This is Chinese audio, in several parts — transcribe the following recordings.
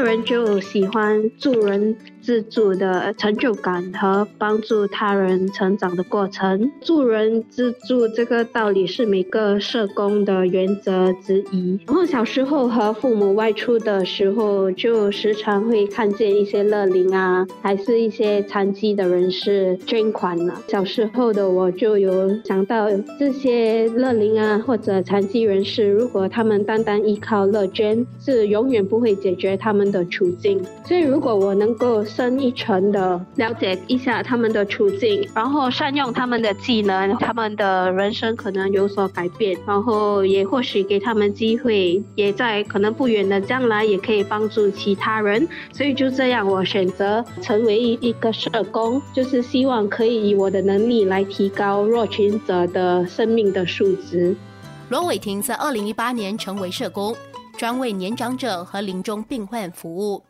个人就喜欢助人自助的成就感和帮助他人成长的过程。助人自助这个道理是每个社工的原则之一。然后小时候和父母外出的时候，就时常会看见一些乐龄啊，还是一些残疾的人士捐款了。小时候的我就有想到，这些乐龄啊或者残疾人士，如果他们单单依靠乐捐，是永远不会解决他们的处境。所以，如果我能够深一层的了解一下他们的处境，然后善用他们的技能，他们的人生可能有所改变，然后也或许给他们机会，也在可能不远的将来也可以帮助其他人。所以就这样，我选择成为一个社工，就是希望可以以我的能力来提高弱群者的生命的素质。罗伟婷在二零一八年成为社工。专为年长者和临终病患服务。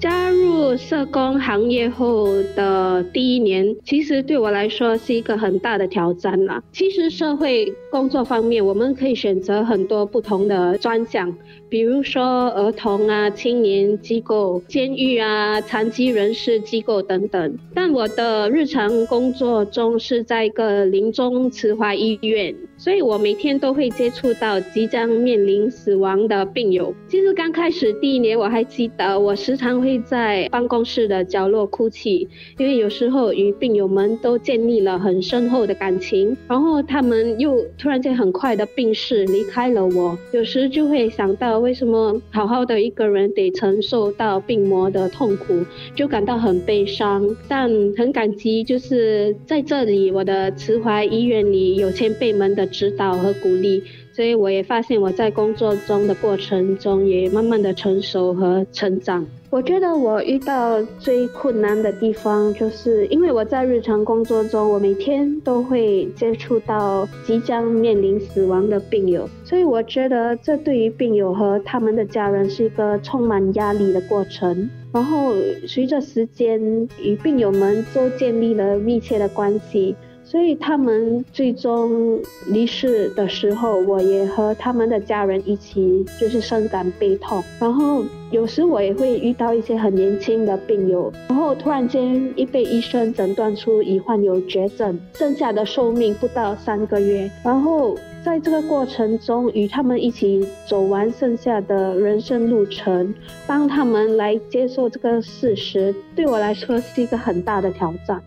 加入社工行业后的第一年，其实对我来说是一个很大的挑战啦。其实社会工作方面，我们可以选择很多不同的专项，比如说儿童啊、青年机构、监狱啊、残疾人士机构等等。但我的日常工作中是在一个临终慈怀医院。所以我每天都会接触到即将面临死亡的病友。其实刚开始第一年，我还记得我时常会会在办公室的角落哭泣，因为有时候与病友们都建立了很深厚的感情，然后他们又突然间很快的病逝离开了我，有时就会想到为什么好好的一个人得承受到病魔的痛苦，就感到很悲伤。但很感激，就是在这里我的慈怀医院里有前辈们的。指导和鼓励，所以我也发现我在工作中的过程中也慢慢的成熟和成长。我觉得我遇到最困难的地方，就是因为我在日常工作中，我每天都会接触到即将面临死亡的病友，所以我觉得这对于病友和他们的家人是一个充满压力的过程。然后随着时间与病友们都建立了密切的关系。所以他们最终离世的时候，我也和他们的家人一起，就是深感悲痛。然后有时我也会遇到一些很年轻的病友，然后突然间一被医生诊断出已患有绝症，剩下的寿命不到三个月。然后在这个过程中，与他们一起走完剩下的人生路程，帮他们来接受这个事实，对我来说是一个很大的挑战。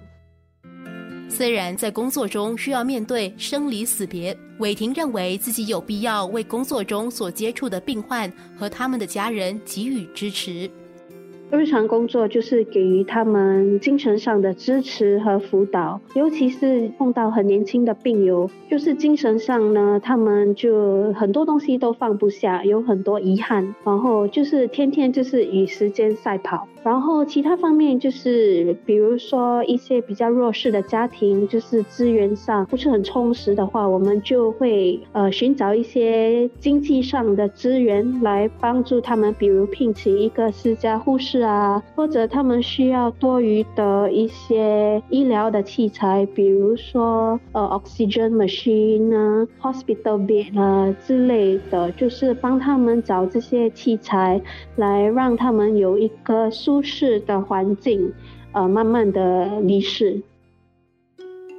虽然在工作中需要面对生离死别，伟霆认为自己有必要为工作中所接触的病患和他们的家人给予支持。日常工作就是给予他们精神上的支持和辅导，尤其是碰到很年轻的病友，就是精神上呢，他们就很多东西都放不下，有很多遗憾，然后就是天天就是与时间赛跑。然后其他方面就是，比如说一些比较弱势的家庭，就是资源上不是很充实的话，我们就会呃寻找一些经济上的资源来帮助他们，比如聘请一个私家护士啊，或者他们需要多余的一些医疗的器材，比如说呃 oxygen machine 啊，hospital bed 啊之类的，就是帮他们找这些器材，来让他们有一个舒。舒适的环境，呃，慢慢的离世。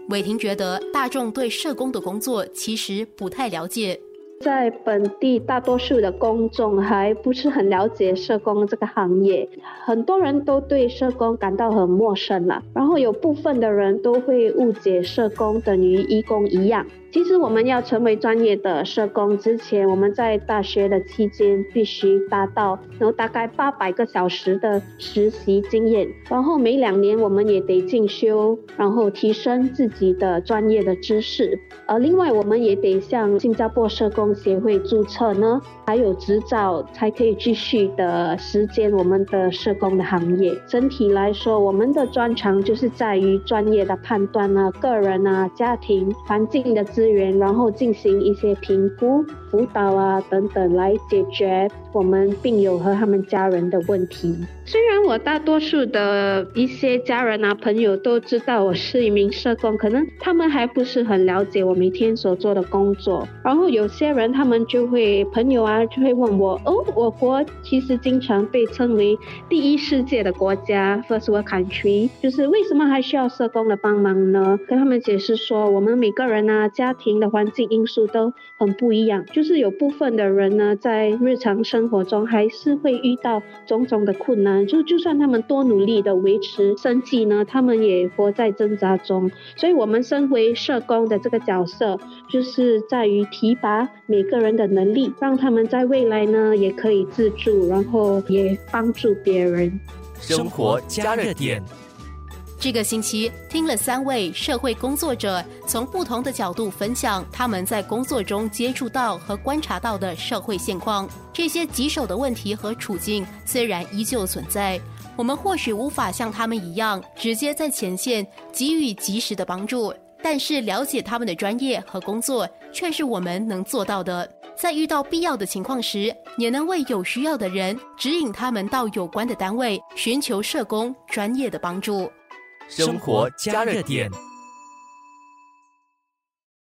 伟霆觉得大众对社工的工作其实不太了解，在本地大多数的公众还不是很了解社工这个行业，很多人都对社工感到很陌生了，然后有部分的人都会误解社工等于义工一样。其实我们要成为专业的社工之前，我们在大学的期间必须达到然后大概八百个小时的实习经验，然后每两年我们也得进修，然后提升自己的专业的知识。呃，另外我们也得向新加坡社工协会注册呢，还有执照才可以继续的实践我们的社工的行业。整体来说，我们的专长就是在于专业的判断啊，个人啊、家庭环境的资。资源，然后进行一些评估，辅导啊等等，来解决我们病友和他们家人的问题。虽然我大多数的一些家人啊朋友都知道我是一名社工，可能他们还不是很了解我每天所做的工作。然后有些人他们就会朋友啊就会问我，哦，我国其实经常被称为第一世界的国家 （First World Country），就是为什么还需要社工的帮忙呢？跟他们解释说，我们每个人啊家庭的环境因素都很不一样，是有部分的人呢在日常生活中还是会遇到种种的困难。就就算他们多努力的维持生计呢，他们也活在挣扎中。所以，我们身为社工的这个角色，就是在于提拔每个人的能力，让他们在未来呢也可以自助，然后也帮助别人。生活加热点。这个星期听了三位社会工作者从不同的角度分享他们在工作中接触到和观察到的社会现况。这些棘手的问题和处境虽然依旧存在，我们或许无法像他们一样直接在前线给予及时的帮助，但是了解他们的专业和工作却是我们能做到的。在遇到必要的情况时，也能为有需要的人指引他们到有关的单位，寻求社工专业的帮助。生活加热点。